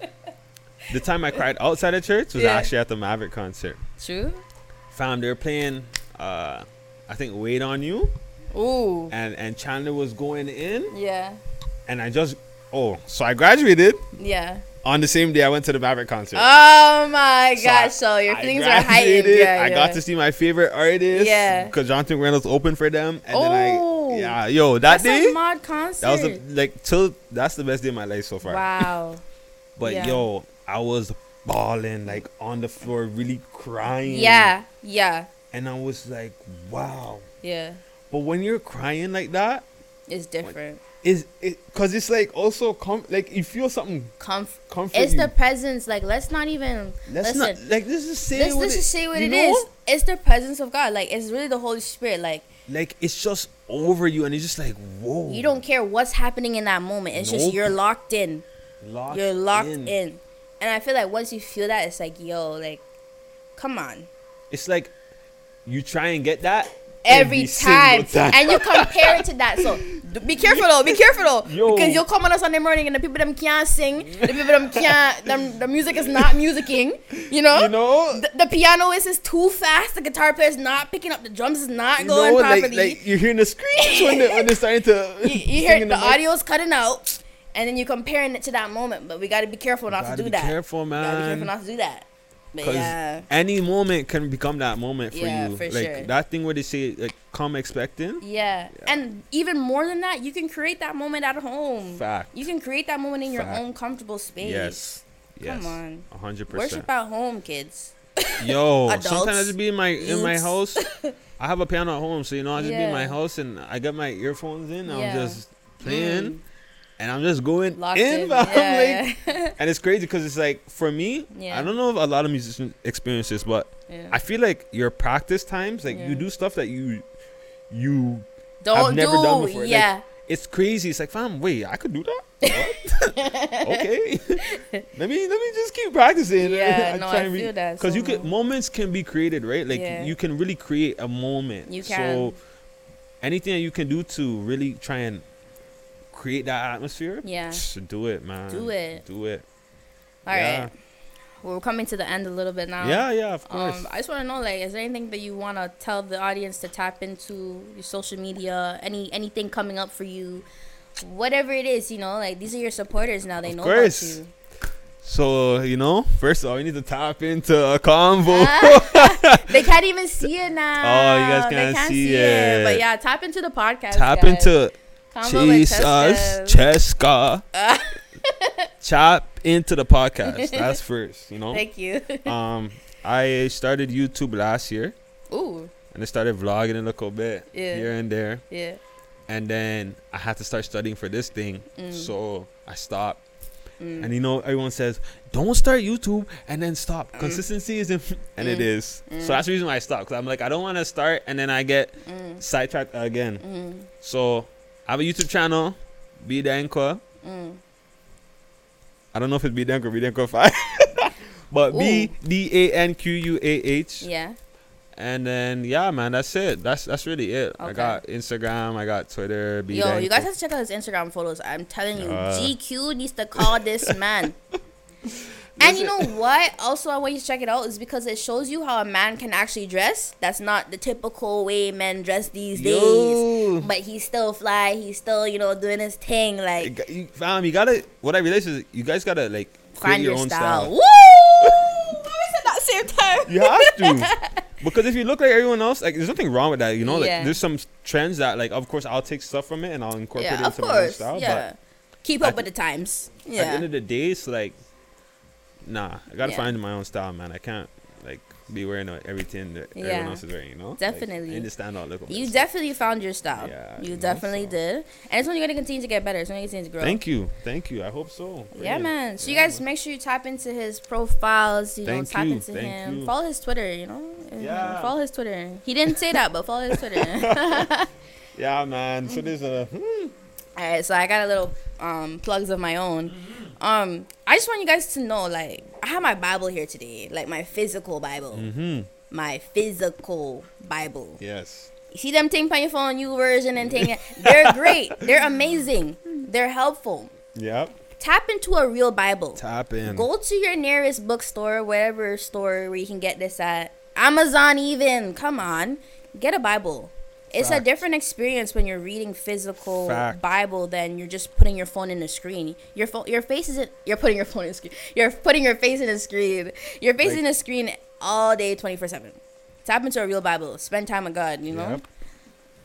the time I cried outside of church was Yeah. actually at the Maverick concert. True. Found they were playing. Uh, I think "Wait on You," Ooh. and and Chandler was going in, Yeah. and I just oh, so I graduated Yeah. on the same day I went to the Maverick concert. Oh my So gosh! I- So your I feelings are heightened. Yeah, I yeah. got to see my favorite artist. Yeah. Because Jonathan Reynolds opened for them. And Oh. then I, yeah, yo, that That's day, a mod concert. that was a, like, till, that's the best day of my life so far. wow. *laughs* But Yeah. yo, I was bawling, like, on the floor, really crying. Yeah. Yeah. And I was like, wow. Yeah. But when you're crying like that, It's different. is it, cause it's like also, com- like, you feel something Comf- comfort it's you. the presence. Like, let's not even. Let's listen. not, like, this is say Let's, what let's it- just say what it know? It's the presence of God. Like, it's really the Holy Spirit. Like, Like, it's just over you, and it's just like, whoa. you don't care what's happening in that moment. It's just you're locked in. Locked You're locked in. And I feel like once you feel that, it's like, yo, like, come on. It's like you try and get that every, time. single and you compare it to that. So be careful though. Be careful though, Yo. because you'll come on a Sunday morning and the people them can't sing. The people them can't. Them, the music is not musicking. You know. you know, The, the pianoist is too fast. The guitar player is not picking up. The drums is not you going know, properly. like you're hearing the screech when they when they're starting to. *laughs* you, you hear the mic. audio's cutting out, and then you're comparing it to that moment. But we got to be careful not Gotta do be that. careful, man. Gotta be careful not to do that. Because yeah, any moment can become that moment for Yeah, you. for like sure. that thing where they say like come expecting. yeah, and even more than that, you can create that moment at home. Fact. You can create that moment in your own comfortable space. Yes. Yes. Come on. Hundred percent. Worship at home, kids. *laughs* Yo, Adults, sometimes I just be in my in my house. *laughs* I have a piano at home, so you know I just be in my house and I got my earphones in. I'm just playing Mm, and I'm just going locked in. in. *laughs* I'm like, and it's crazy because it's like for me, Yeah. I don't know if a lot of musicians experience this, but yeah. I feel like your practice times, like Yeah. you do stuff that you you Don't never do. done before, like- Yeah. it's crazy. It's like, fam, wait, I could do that. *laughs* *laughs* Okay, let me let me just keep practicing. Yeah, no, I feel that because so you can moments can be created, right? Like Yeah. you can really create a moment. You can. So anything that you can do to really try and create that atmosphere, Yeah. just do it, man. Do it. Do it. All right. Yeah. we're coming to the end a little bit now. Yeah, yeah, of course. Um, I just want to know, like, is there anything that you want to tell the audience to tap into your social media? Any anything coming up for you? Whatever it is, you know, like these are your supporters now. They Of know course. about you. so you know, first of all, you need to tap into a convo. *laughs* *laughs* They can't even see it now. Oh, you guys They can't see it. But yeah, tap into the podcast. tap guys. into With Jesus Cheska. Tap *laughs* into the podcast. That's first, you know. Thank you. Um, I started YouTube last year, Ooh, and I started vlogging a little bit Yeah. here and there, yeah. and then I had to start studying for this thing, Mm. so I stopped. Mm. And you know, everyone says, "Don't start YouTube and then stop." Mm. Consistency is, in, and it Mm. is. Mm. So that's the reason why I stopped. Cause I'm like, I don't want to start and then I get Mm. sidetracked again. Mm. So I have a YouTube channel, Be Danquah. Mm. I don't know if it's B Danquah or B Danquah Five, *laughs* but B D A N Q U A H. Yeah. And then yeah, man, that's it. That's that's really it. I got Instagram, I got Twitter. B Yo, you guys have to check out his Instagram photos. I'm telling you, Uh. GQ needs to call this man. *laughs* and you know what? Also, I want you to check it out is because it shows you how a man can actually dress. That's not the typical way men dress these days. Yo. But he's still fly. He's still, you know, doing his thing. Like, you, fam, you gotta. What I realized is you guys gotta like find your, your own style. style. Woo! *laughs* Why is it at the same time? You have to. *laughs* Because if you look like everyone else, like there's nothing wrong with that, you know. Like Yeah. there's some trends that, like, of course, I'll take stuff from it and I'll incorporate yeah, it of into my own style. Yeah. Keep I up with the times. Yeah. at the end of the day, it's like, nah, I gotta Yeah. find my own style, man. I can't like be wearing uh, everything that Yeah. everyone else is wearing, you know. Like, Definitely. I need to stand out a little. You definitely found your style. Yeah, you you know, definitely so. did. And it's only going to continue to get better. It's only going to continue to grow. Thank you, thank you. I hope so. Yeah, man. So you guys man. make sure you tap into his profiles. You know, Thank tap you, into thank him. you. Follow his Twitter. You know, Yeah. Follow his Twitter. He didn't say that, but follow his Twitter. *laughs* *laughs* Yeah, man. So there's a. All right, so I got a little um plugs of my own. Um, I just want you guys to know, like, I have my Bible here today, like my physical Bible, Mm-hmm. my physical Bible. Yes. You see them thing on your phone, version and thing. They're *laughs* great. They're amazing. They're helpful. Yep. Tap into a real Bible. Tap in. Go to your nearest bookstore, whatever store where you can get this at. Amazon, even. Come on. Get a Bible. It's a different experience when you're reading physical Fact. Bible than you're just putting your phone in the screen. Your phone, your face isn't. You're putting your phone in the screen. You're putting your face in the screen. Your face Like- in the screen all day, twenty four seven. Tap into a real Bible. Spend time with God. You know. Yep.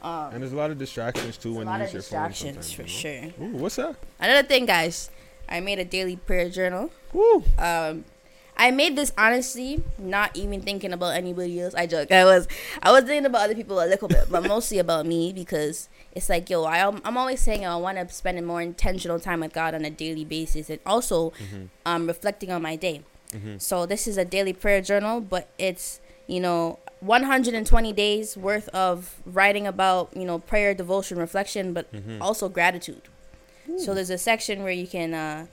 Um, And there's a lot of distractions too when you use your phone. distractions for sure. Ooh, what's that? Another thing, guys. I made a daily prayer journal. Woo. um I made this honestly, not even thinking about anybody else. I joke. I was, I was thinking about other people a little bit, but mostly about me because it's like, yo, I, I'm always saying I want to spend a more intentional time with God on a daily basis, and also, um, reflecting on my day. So this is a daily prayer journal, but it's you know 120 days worth of writing about you know prayer, devotion, reflection, but also gratitude. So there's a section where you can uh,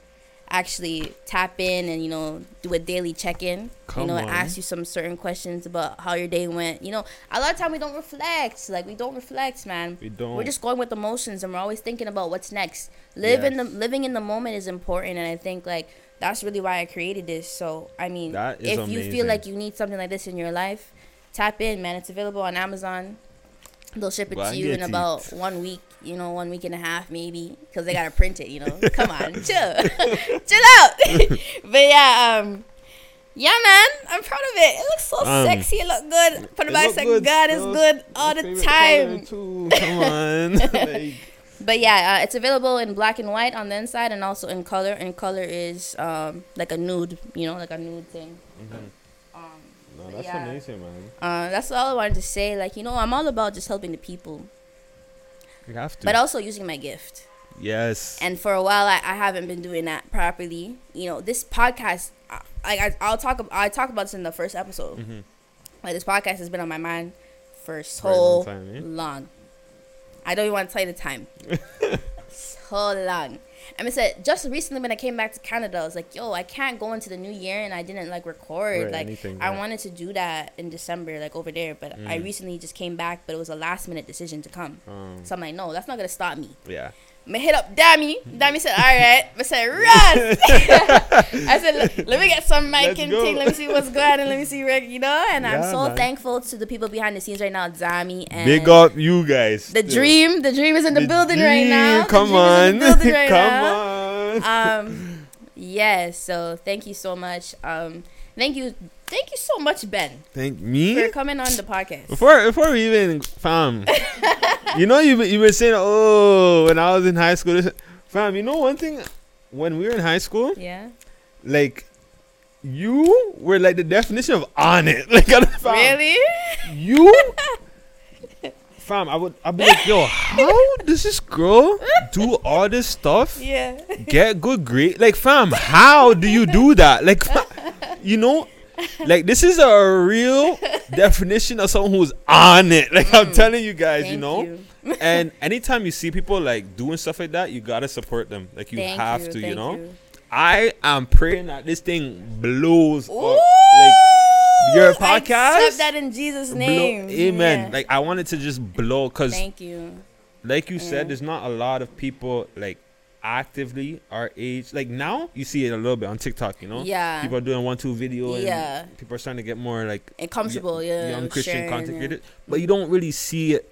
actually tap in and you know do a daily check-in. Come you know, on. ask you some certain questions about how your day went. You know, a lot of time we don't reflect. Like we don't reflect, man. We don't. We're just going with emotions, and we're always thinking about what's next. Live in the living in the moment is important, and I think like that's really why I created this. So I mean, if you feel like you need something like this in your life, tap in, man. It's available on Amazon. They'll ship it to you in about it. *laughs* one week, you know, one week and a half maybe, because they gotta print it. You know, come on, *laughs* chill, *laughs* chill out. *laughs* but yeah, um, yeah, man, I'm proud of it. It looks so Um, sexy. It look good. Put it back, good. God is good all the time. Come on. Like, But yeah, uh, it's available in black and white on the inside, and also in color. And color is um like a nude, you know, like a nude thing. Um, no, that's yeah. amazing, man. uh, that's all I wanted to say. Like, you know, I'm all about just helping the people, You have to. but also using my gift. yes. And for a while, I, I haven't been doing that properly. You know, this podcast, I, like I, I'll talk. I talk about this in the first episode. Mhm. Like this podcast has been on my mind for so long time, eh? long. I don't even want to tell you the time. *laughs* so long. I mean, said just recently when I came back to Canada, I was like, "Yo, I can't go into the new year and I didn't like record. Right, like, anything, I wanted to do that in December, like over there, but I Mm. recently just came back, but it was a last minute decision to come. Um, So I'm like, no, that's not gonna stop me. yeah. Me hit up Dammy. Dammy said, all right. *laughs* I said, run. I said, "Let- me get some mic Let's and go. thing. Let me see what's going on. Let me see, Rick, you know? And I'm Yeah, so man. thankful to the people behind the scenes right now, Dammy and Big up you guys. the dream. The dream is in the, building right now. The Come dream is on. the building right *laughs* come now. on. Um, yes. So thank you so much. Um, thank you, thank you so much, Ben, Thank me for coming on the podcast. Before before we even fam, *laughs* you know you you been saying oh when I was in high school, this, fam. You know one thing, when we were in high school, Yeah. like you were like the definition of on it. *laughs* Like fam, Really? you. *laughs* Fam, I would I'd be like, yo, how does this girl do all this stuff? Yeah. get good grade. Like, fam, how do you do that? Like, fa- you know, *laughs* like this is a real *laughs* definition of someone who's on it. Like I'm telling you guys, you Mm. Know. you. *laughs* And anytime you see people like doing stuff like that, you gotta support them. Like you Thank have you, to, you know. you. I am praying that this thing blows Ooh, up. Like your podcast. accept that in Jesus' blow- name. amen. Yeah. Like I wanted to just blow because Thank you. like you Yeah. said, there's not a lot of people like actively our age. Like now, you see it a little bit on TikTok. You know, Yeah. people are doing one two video, and Yeah. people are starting to get more like And comfortable, y- yeah. young Christian content yeah. creators. But you don't really see it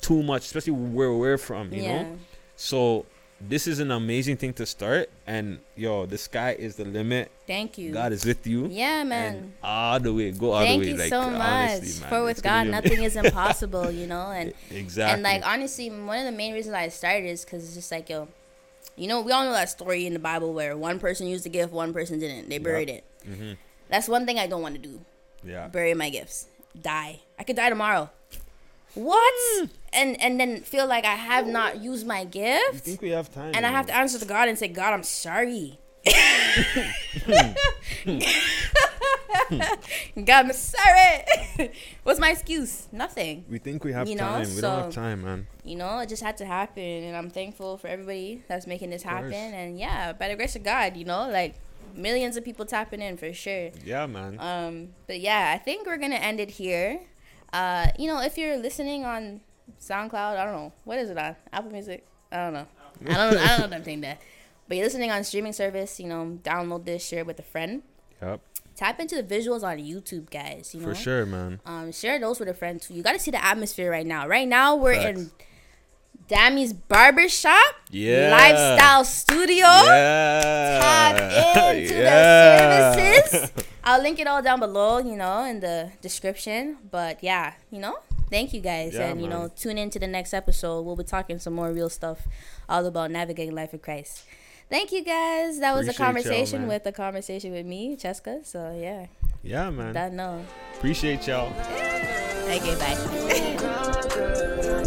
too much, especially where we're from. You yeah. know, so this is an amazing thing to start. And yo, the sky is the limit. Thank you. God is with you. Yeah, And man. all the way, go all Thank the way. Thank you like, so much. honestly, man, For with God, nothing is impossible, you know? And *laughs* exactly. and like honestly, one of the main reasons I started is because it's just like yo, you know, we all know that story in the Bible where one person used the gift, one person didn't. They buried it. hmm That's one thing I don't want to do. Yeah. Bury my gifts. Die. I could die tomorrow. What? Mm. And and then feel like I have not used my You gift, think we have time? and I have to answer to God and say, God, I'm sorry. *laughs* *laughs* Hmm. Hmm. *laughs* God, I'm sorry. *laughs* What's my excuse? Nothing. We think we have You know, time. we don't have time, man. You know, it just had to happen, and I'm thankful for everybody that's making this happen. And yeah, by the grace of God, you know, like millions of people tapping in for sure. Yeah, man. Um, but yeah, I think we're gonna end it here. Uh, you know, if you're listening on SoundCloud, I don't know what is it on Apple Music. I don't know. I don't. I don't know them thing that. But you're listening on streaming service. You know, download this, share it with a friend. yep. Tap into the visuals on YouTube, guys. You know, For sure, man. um, share those with a friend too. You got to see the atmosphere right now. Right now, we're Facts. in Dammy's barber shop, Yeah. lifestyle studio. Yeah. Tap *laughs* into Yeah. the services. I'll link it all down below, you know, in the description. But yeah, you know, thank you guys, Yeah, and you know, tune in to the next episode. We'll be talking some more real stuff, all about navigating life with Christ thank you guys. That was a conversation with a conversation with me, Cheska. So yeah. Yeah, man. That know. Appreciate y'all. Okay, bye. *laughs*